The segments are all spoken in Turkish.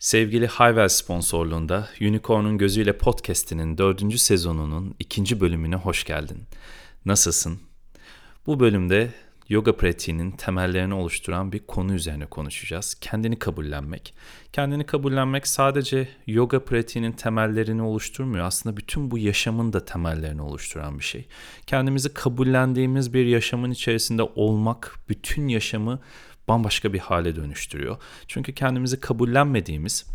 Sevgili Hayvel sponsorluğunda Unicorn'un Gözüyle Podcast'inin dördüncü sezonunun ikinci bölümüne hoş geldin. Nasılsın? Bu bölümde yoga pratiğinin temellerini oluşturan bir konu üzerine konuşacağız. Kendini kabullenmek. Kendini kabullenmek sadece yoga pratiğinin temellerini oluşturmuyor. Aslında bütün bu yaşamın da temellerini oluşturan bir şey. Kendimizi kabullendiğimiz bir yaşamın içerisinde olmak bütün yaşamı bambaşka bir hale dönüştürüyor. Çünkü kendimizi kabullenmediğimiz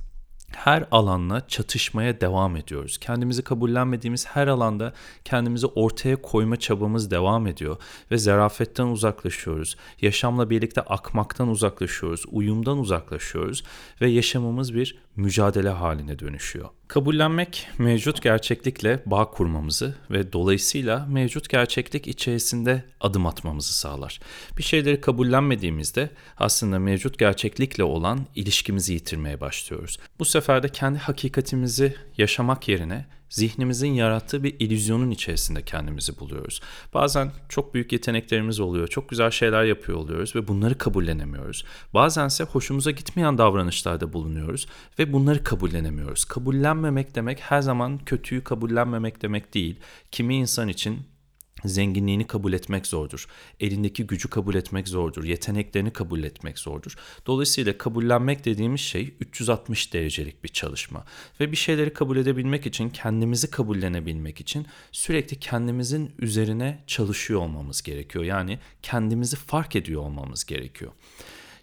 her alanla çatışmaya devam ediyoruz. Kendimizi kabullenmediğimiz her alanda kendimizi ortaya koyma çabamız devam ediyor ve zarafetten uzaklaşıyoruz. Yaşamla birlikte akmaktan uzaklaşıyoruz, uyumdan uzaklaşıyoruz ve yaşamımız bir mücadele haline dönüşüyor. Kabullenmek mevcut gerçeklikle bağ kurmamızı ve dolayısıyla mevcut gerçeklik içerisinde adım atmamızı sağlar. Bir şeyleri kabullenmediğimizde aslında mevcut gerçeklikle olan ilişkimizi yitirmeye başlıyoruz. Bu sefer de kendi hakikatimizi yaşamak yerine zihnimizin yarattığı bir illüzyonun içerisinde kendimizi buluyoruz. Bazen çok büyük yeteneklerimiz oluyor, çok güzel şeyler yapıyor oluyoruz ve bunları kabullenemiyoruz. Bazense hoşumuza gitmeyen davranışlarda bulunuyoruz ve bunları kabullenemiyoruz. Kabullenmemek demek her zaman kötüyü kabullenmemek demek değil. Kimi insan için zenginliğini kabul etmek zordur. Elindeki gücü kabul etmek zordur. Yeteneklerini kabul etmek zordur. Dolayısıyla kabullenmek dediğimiz şey 360 derecelik bir çalışma. Ve bir şeyleri kabul edebilmek için, kendimizi kabullenebilmek için sürekli kendimizin üzerine çalışıyor olmamız gerekiyor. Yani kendimizi fark ediyor olmamız gerekiyor.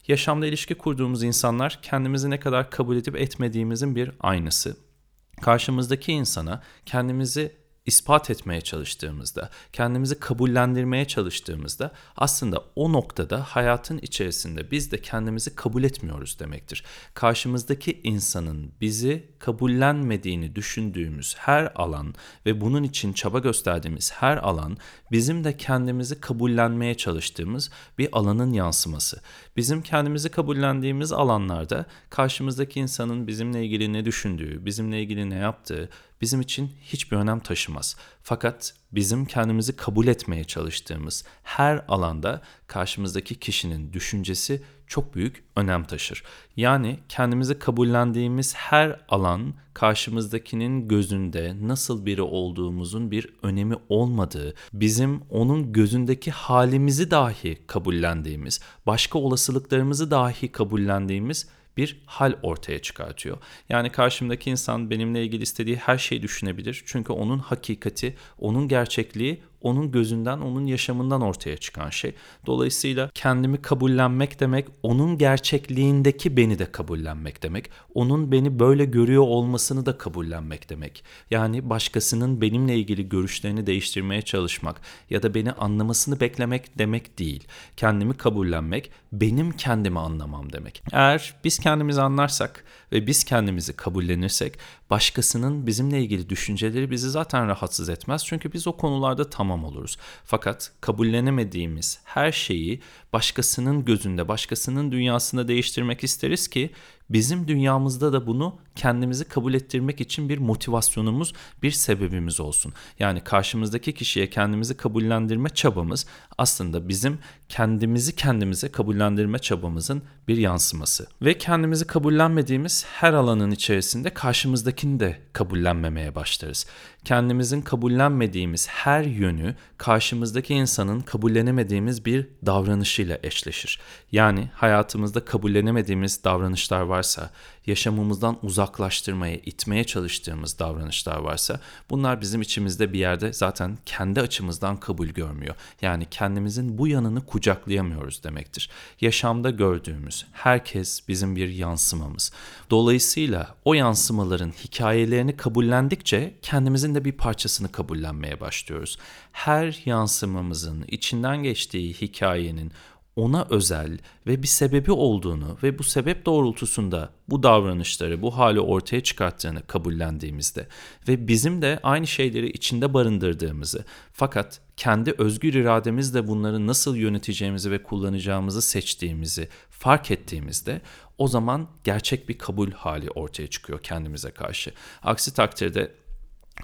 Yaşamda ilişki kurduğumuz insanlar kendimizi ne kadar kabul edip etmediğimizin bir aynısı. Karşımızdaki insana kendimizi ispat etmeye çalıştığımızda, kendimizi kabullendirmeye çalıştığımızda aslında o noktada hayatın içerisinde biz de kendimizi kabul etmiyoruz demektir. Karşımızdaki insanın bizi kabullenmediğini düşündüğümüz her alan ve bunun için çaba gösterdiğimiz her alan bizim de kendimizi kabullenmeye çalıştığımız bir alanın yansıması. Bizim kendimizi kabullendiğimiz alanlarda karşımızdaki insanın bizimle ilgili ne düşündüğü, bizimle ilgili ne yaptığı, bizim için hiçbir önem taşımaz. Fakat bizim kendimizi kabul etmeye çalıştığımız her alanda karşımızdaki kişinin düşüncesi çok büyük önem taşır. Yani kendimizi kabullendiğimiz her alan karşımızdakinin gözünde nasıl biri olduğumuzun bir önemi olmadığı, bizim onun gözündeki halimizi dahi kabullendiğimiz, başka olasılıklarımızı dahi kabullendiğimiz bir hal ortaya çıkartıyor. Yani karşımdaki insan benimle ilgili istediği her şeyi düşünebilir. Çünkü onun hakikati, onun gerçekliği onun gözünden, onun yaşamından ortaya çıkan şey. Dolayısıyla kendimi kabullenmek demek, onun gerçekliğindeki beni de kabullenmek demek. Onun beni böyle görüyor olmasını da kabullenmek demek. Yani başkasının benimle ilgili görüşlerini değiştirmeye çalışmak ya da beni anlamasını beklemek demek değil. Kendimi kabullenmek, benim kendimi anlamam demek. Eğer biz kendimizi anlarsak ve biz kendimizi kabullenirsek başkasının bizimle ilgili düşünceleri bizi zaten rahatsız etmez. Çünkü biz o konularda tamam oluruz. Fakat kabullenemediğimiz her şeyi başkasının gözünde, başkasının dünyasında değiştirmek isteriz ki bizim dünyamızda da bunu kendimizi kabul ettirmek için bir motivasyonumuz, bir sebebimiz olsun. Yani karşımızdaki kişiye kendimizi kabullendirme çabamız aslında bizim kendimizi kendimize kabullendirme çabamızın bir yansıması. Ve kendimizi kabullenmediğimiz her alanın içerisinde karşımızdakini de kabullenmemeye başlarız. Kendimizin kabullenmediğimiz her yönü karşımızdaki insanın kabullenemediğimiz bir davranışıyla eşleşir. Yani hayatımızda kabullenemediğimiz davranışlar varsa, yaşamımızdan uzaklaştırmaya, itmeye çalıştığımız davranışlar varsa bunlar bizim içimizde bir yerde zaten kendi açımızdan kabul görmüyor. Yani kendimizin bu yanını kucaklayamıyoruz demektir. Yaşamda gördüğümüz herkes bizim bir yansımamız. Dolayısıyla o yansımaların hikayelerini kabullendikçe kendimizin de bir parçasını kabullenmeye başlıyoruz. Her yansımamızın içinden geçtiği hikayenin ona özel ve bir sebebi olduğunu ve bu sebep doğrultusunda bu davranışları, bu hali ortaya çıkarttığını kabullendiğimizde ve bizim de aynı şeyleri içinde barındırdığımızı fakat kendi özgür irademizle bunları nasıl yöneteceğimizi ve kullanacağımızı seçtiğimizi fark ettiğimizde o zaman gerçek bir kabul hali ortaya çıkıyor kendimize karşı. Aksi takdirde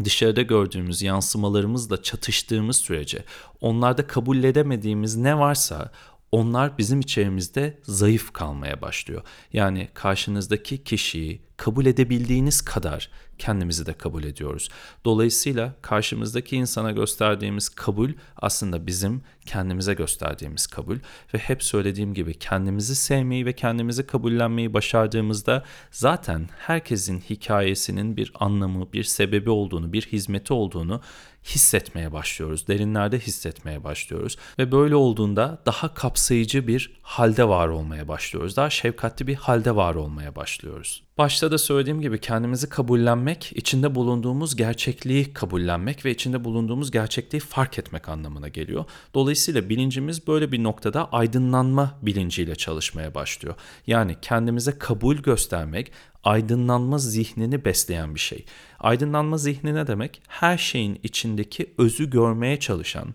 dışarıda gördüğümüz yansımalarımızla çatıştığımız sürece onlarda kabul edemediğimiz ne varsa onlar bizim içerimizde zayıf kalmaya başlıyor. Yani karşınızdaki kişiyi kabul edebildiğiniz kadar kendimizi de kabul ediyoruz. Dolayısıyla karşımızdaki insana gösterdiğimiz kabul aslında bizim kendimize gösterdiğimiz kabul ve hep söylediğim gibi kendimizi sevmeyi ve kendimizi kabullenmeyi başardığımızda zaten herkesin hikayesinin bir anlamı, bir sebebi olduğunu, bir hizmeti olduğunu hissetmeye başlıyoruz. Derinlerde hissetmeye başlıyoruz ve böyle olduğunda daha kapsayıcı bir halde var olmaya başlıyoruz. Daha şefkatli bir halde var olmaya başlıyoruz. Başta da söylediğim gibi kendimizi kabullenmek, içinde bulunduğumuz gerçekliği kabullenmek ve içinde bulunduğumuz gerçekliği fark etmek anlamına geliyor. Dolayısıyla bilincimiz böyle bir noktada aydınlanma bilinciyle çalışmaya başlıyor. Yani kendimize kabul göstermek, aydınlanma zihnini besleyen bir şey. Aydınlanma zihni ne demek? Her şeyin içindeki özü görmeye çalışan,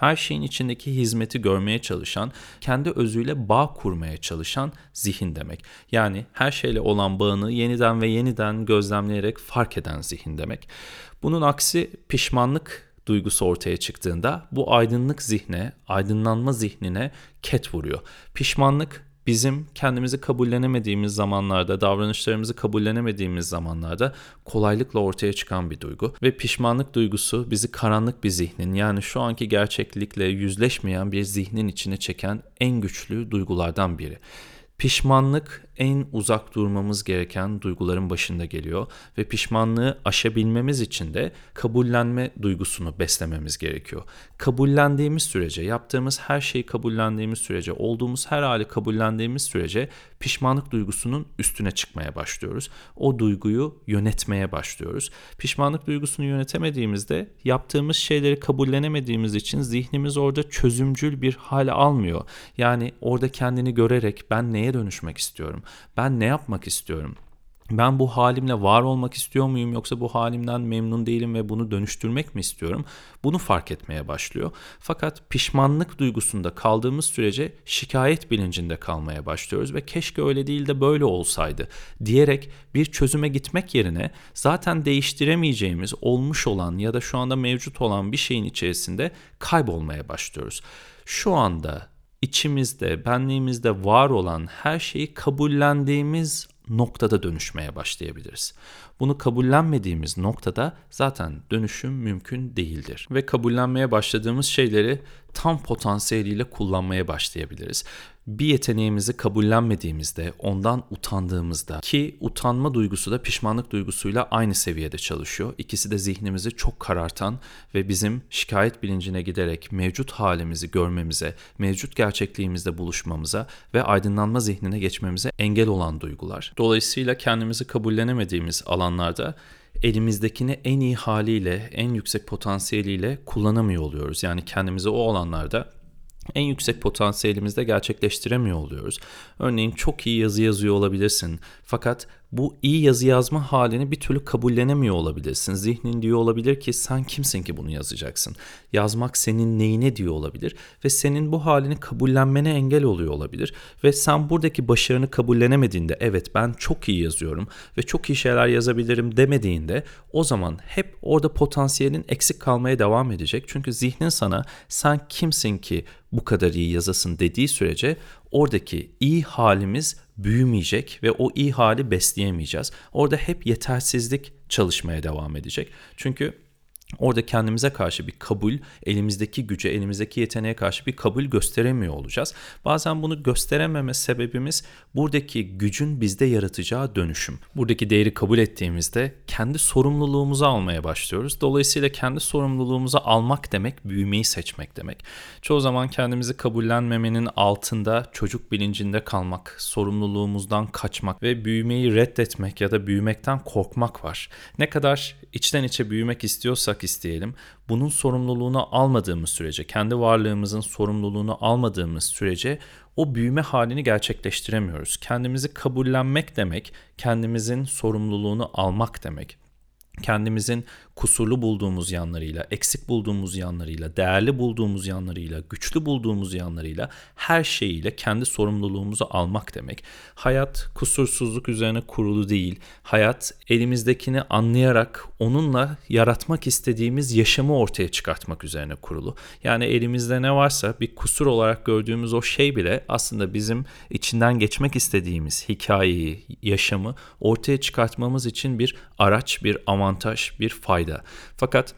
her şeyin içindeki hizmeti görmeye çalışan, kendi özüyle bağ kurmaya çalışan zihin demek. Yani her şeyle olan bağını yeniden ve yeniden gözlemleyerek fark eden zihin demek. Bunun aksi pişmanlık duygusu ortaya çıktığında bu aydınlık zihne, aydınlanma zihnine ket vuruyor. Pişmanlık bizim kendimizi kabullenemediğimiz zamanlarda, davranışlarımızı kabullenemediğimiz zamanlarda kolaylıkla ortaya çıkan bir duygu ve pişmanlık duygusu bizi karanlık bir zihnin yani şu anki gerçeklikle yüzleşmeyen bir zihnin içine çeken en güçlü duygulardan biri. Pişmanlık en uzak durmamız gereken duyguların başında geliyor ve pişmanlığı aşabilmemiz için de kabullenme duygusunu beslememiz gerekiyor. Kabullendiğimiz sürece, yaptığımız her şeyi kabullendiğimiz sürece, olduğumuz her hali kabullendiğimiz sürece pişmanlık duygusunun üstüne çıkmaya başlıyoruz. O duyguyu yönetmeye başlıyoruz. Pişmanlık duygusunu yönetemediğimizde yaptığımız şeyleri kabullenemediğimiz için zihnimiz orada çözümcül bir hal almıyor. Yani orada kendini görerek ben neye dönüşmek istiyorum? Ben ne yapmak istiyorum? Ben bu halimle var olmak istiyor muyum yoksa bu halimden memnun değilim ve bunu dönüştürmek mi istiyorum? Bunu fark etmeye başlıyor. Fakat pişmanlık duygusunda kaldığımız sürece şikayet bilincinde kalmaya başlıyoruz ve keşke öyle değil de böyle olsaydı diyerek bir çözüme gitmek yerine zaten değiştiremeyeceğimiz olmuş olan ya da şu anda mevcut olan bir şeyin içerisinde kaybolmaya başlıyoruz. Şu anda içimizde, benliğimizde var olan her şeyi kabullendiğimiz noktada dönüşmeye başlayabiliriz. Bunu kabullenmediğimiz noktada zaten dönüşüm mümkün değildir. Ve kabullenmeye başladığımız şeyleri tam potansiyeliyle kullanmaya başlayabiliriz bir yeteneğimizi kabullenmediğimizde, ondan utandığımızda ki utanma duygusu da pişmanlık duygusuyla aynı seviyede çalışıyor. İkisi de zihnimizi çok karartan ve bizim şikayet bilincine giderek mevcut halimizi görmemize, mevcut gerçekliğimizde buluşmamıza ve aydınlanma zihnine geçmemize engel olan duygular. Dolayısıyla kendimizi kabullenemediğimiz alanlarda elimizdekini en iyi haliyle, en yüksek potansiyeliyle kullanamıyor oluyoruz. Yani kendimizi o alanlarda en yüksek potansiyelimizde gerçekleştiremiyor oluyoruz. Örneğin çok iyi yazı yazıyor olabilirsin fakat bu iyi yazı yazma halini bir türlü kabullenemiyor olabilirsin. Zihnin diyor olabilir ki sen kimsin ki bunu yazacaksın. Yazmak senin neyine diyor olabilir ve senin bu halini kabullenmene engel oluyor olabilir. Ve sen buradaki başarını kabullenemediğinde evet ben çok iyi yazıyorum ve çok iyi şeyler yazabilirim demediğinde o zaman hep orada potansiyelin eksik kalmaya devam edecek. Çünkü zihnin sana sen kimsin ki bu kadar iyi yazasın dediği sürece oradaki iyi halimiz büyümeyecek ve o iyi hali besleyemeyeceğiz. Orada hep yetersizlik çalışmaya devam edecek. Çünkü Orada kendimize karşı bir kabul, elimizdeki güce, elimizdeki yeteneğe karşı bir kabul gösteremiyor olacağız. Bazen bunu gösterememe sebebimiz buradaki gücün bizde yaratacağı dönüşüm. Buradaki değeri kabul ettiğimizde kendi sorumluluğumuzu almaya başlıyoruz. Dolayısıyla kendi sorumluluğumuzu almak demek büyümeyi seçmek demek. Çoğu zaman kendimizi kabullenmemenin altında çocuk bilincinde kalmak, sorumluluğumuzdan kaçmak ve büyümeyi reddetmek ya da büyümekten korkmak var. Ne kadar içten içe büyümek istiyorsak isteyelim. Bunun sorumluluğunu almadığımız sürece, kendi varlığımızın sorumluluğunu almadığımız sürece o büyüme halini gerçekleştiremiyoruz. Kendimizi kabullenmek demek, kendimizin sorumluluğunu almak demek. kendimizin kusurlu bulduğumuz yanlarıyla, eksik bulduğumuz yanlarıyla, değerli bulduğumuz yanlarıyla, güçlü bulduğumuz yanlarıyla her şeyiyle kendi sorumluluğumuzu almak demek. Hayat kusursuzluk üzerine kurulu değil. Hayat elimizdekini anlayarak onunla yaratmak istediğimiz yaşamı ortaya çıkartmak üzerine kurulu. Yani elimizde ne varsa bir kusur olarak gördüğümüz o şey bile aslında bizim içinden geçmek istediğimiz hikayeyi, yaşamı ortaya çıkartmamız için bir araç, bir avantaj, bir fayda. Fakat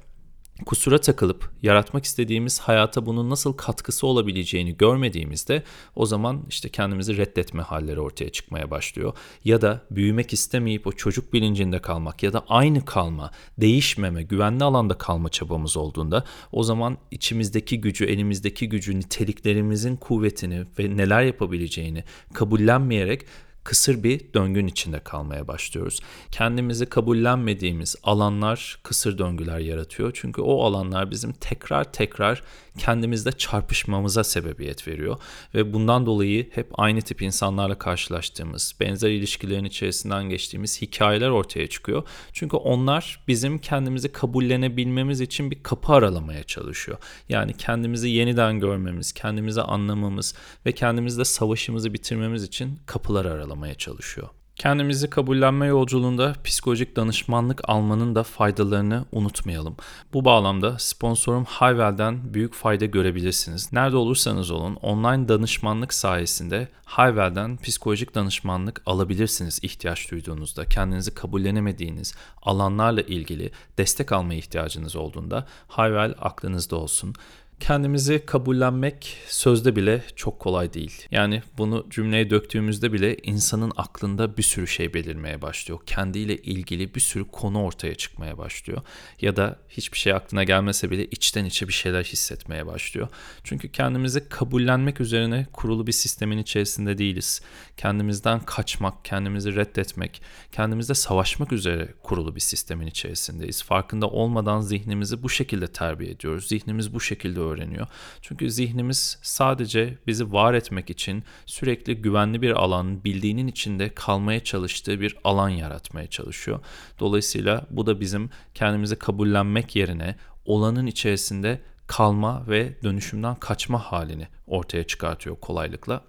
kusura takılıp yaratmak istediğimiz hayata bunun nasıl katkısı olabileceğini görmediğimizde o zaman işte kendimizi reddetme halleri ortaya çıkmaya başlıyor. Ya da büyümek istemeyip o çocuk bilincinde kalmak ya da aynı kalma, değişmeme, güvenli alanda kalma çabamız olduğunda o zaman içimizdeki gücü, elimizdeki gücü, niteliklerimizin kuvvetini ve neler yapabileceğini kabullenmeyerek kısır bir döngün içinde kalmaya başlıyoruz. Kendimizi kabullenmediğimiz alanlar kısır döngüler yaratıyor. Çünkü o alanlar bizim tekrar tekrar kendimizde çarpışmamıza sebebiyet veriyor. Ve bundan dolayı hep aynı tip insanlarla karşılaştığımız, benzer ilişkilerin içerisinden geçtiğimiz hikayeler ortaya çıkıyor. Çünkü onlar bizim kendimizi kabullenebilmemiz için bir kapı aralamaya çalışıyor. Yani kendimizi yeniden görmemiz, kendimizi anlamamız ve kendimizde savaşımızı bitirmemiz için kapılar aralamaya sağlamaya çalışıyor. Kendimizi kabullenme yolculuğunda psikolojik danışmanlık almanın da faydalarını unutmayalım. Bu bağlamda sponsorum Hayvel'den büyük fayda görebilirsiniz. Nerede olursanız olun online danışmanlık sayesinde Hayvel'den psikolojik danışmanlık alabilirsiniz ihtiyaç duyduğunuzda. Kendinizi kabullenemediğiniz alanlarla ilgili destek alma ihtiyacınız olduğunda Hayvel aklınızda olsun kendimizi kabullenmek sözde bile çok kolay değil. Yani bunu cümleye döktüğümüzde bile insanın aklında bir sürü şey belirmeye başlıyor. Kendiyle ilgili bir sürü konu ortaya çıkmaya başlıyor. Ya da hiçbir şey aklına gelmese bile içten içe bir şeyler hissetmeye başlıyor. Çünkü kendimizi kabullenmek üzerine kurulu bir sistemin içerisinde değiliz. Kendimizden kaçmak, kendimizi reddetmek, kendimizle savaşmak üzere kurulu bir sistemin içerisindeyiz. Farkında olmadan zihnimizi bu şekilde terbiye ediyoruz. Zihnimiz bu şekilde öğreniyor. Çünkü zihnimiz sadece bizi var etmek için sürekli güvenli bir alan, bildiğinin içinde kalmaya çalıştığı bir alan yaratmaya çalışıyor. Dolayısıyla bu da bizim kendimizi kabullenmek yerine olanın içerisinde kalma ve dönüşümden kaçma halini ortaya çıkartıyor kolaylıkla.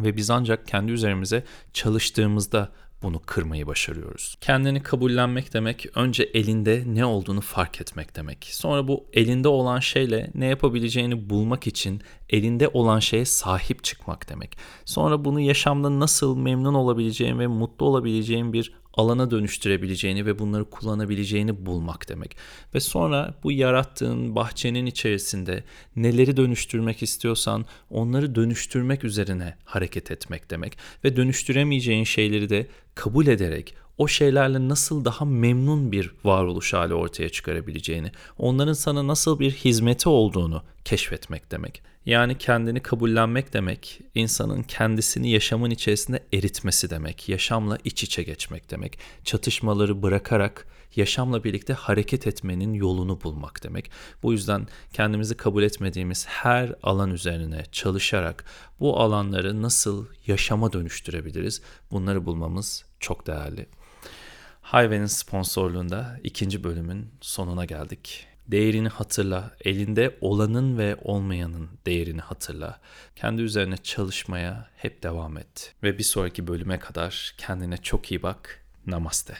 Ve biz ancak kendi üzerimize çalıştığımızda bunu kırmayı başarıyoruz. Kendini kabullenmek demek önce elinde ne olduğunu fark etmek demek. Sonra bu elinde olan şeyle ne yapabileceğini bulmak için elinde olan şeye sahip çıkmak demek. Sonra bunu yaşamda nasıl memnun olabileceğin ve mutlu olabileceğin bir alana dönüştürebileceğini ve bunları kullanabileceğini bulmak demek. Ve sonra bu yarattığın bahçenin içerisinde neleri dönüştürmek istiyorsan onları dönüştürmek üzerine hareket etmek demek. Ve dönüştüremeyeceğin şeyleri de kabul ederek o şeylerle nasıl daha memnun bir varoluş hali ortaya çıkarabileceğini, onların sana nasıl bir hizmeti olduğunu keşfetmek demek. Yani kendini kabullenmek demek, insanın kendisini yaşamın içerisinde eritmesi demek, yaşamla iç içe geçmek demek, çatışmaları bırakarak yaşamla birlikte hareket etmenin yolunu bulmak demek. Bu yüzden kendimizi kabul etmediğimiz her alan üzerine çalışarak bu alanları nasıl yaşama dönüştürebiliriz bunları bulmamız çok değerli. Hayve'nin sponsorluğunda ikinci bölümün sonuna geldik. Değerini hatırla, elinde olanın ve olmayanın değerini hatırla. Kendi üzerine çalışmaya hep devam et. Ve bir sonraki bölüme kadar kendine çok iyi bak. Namaste.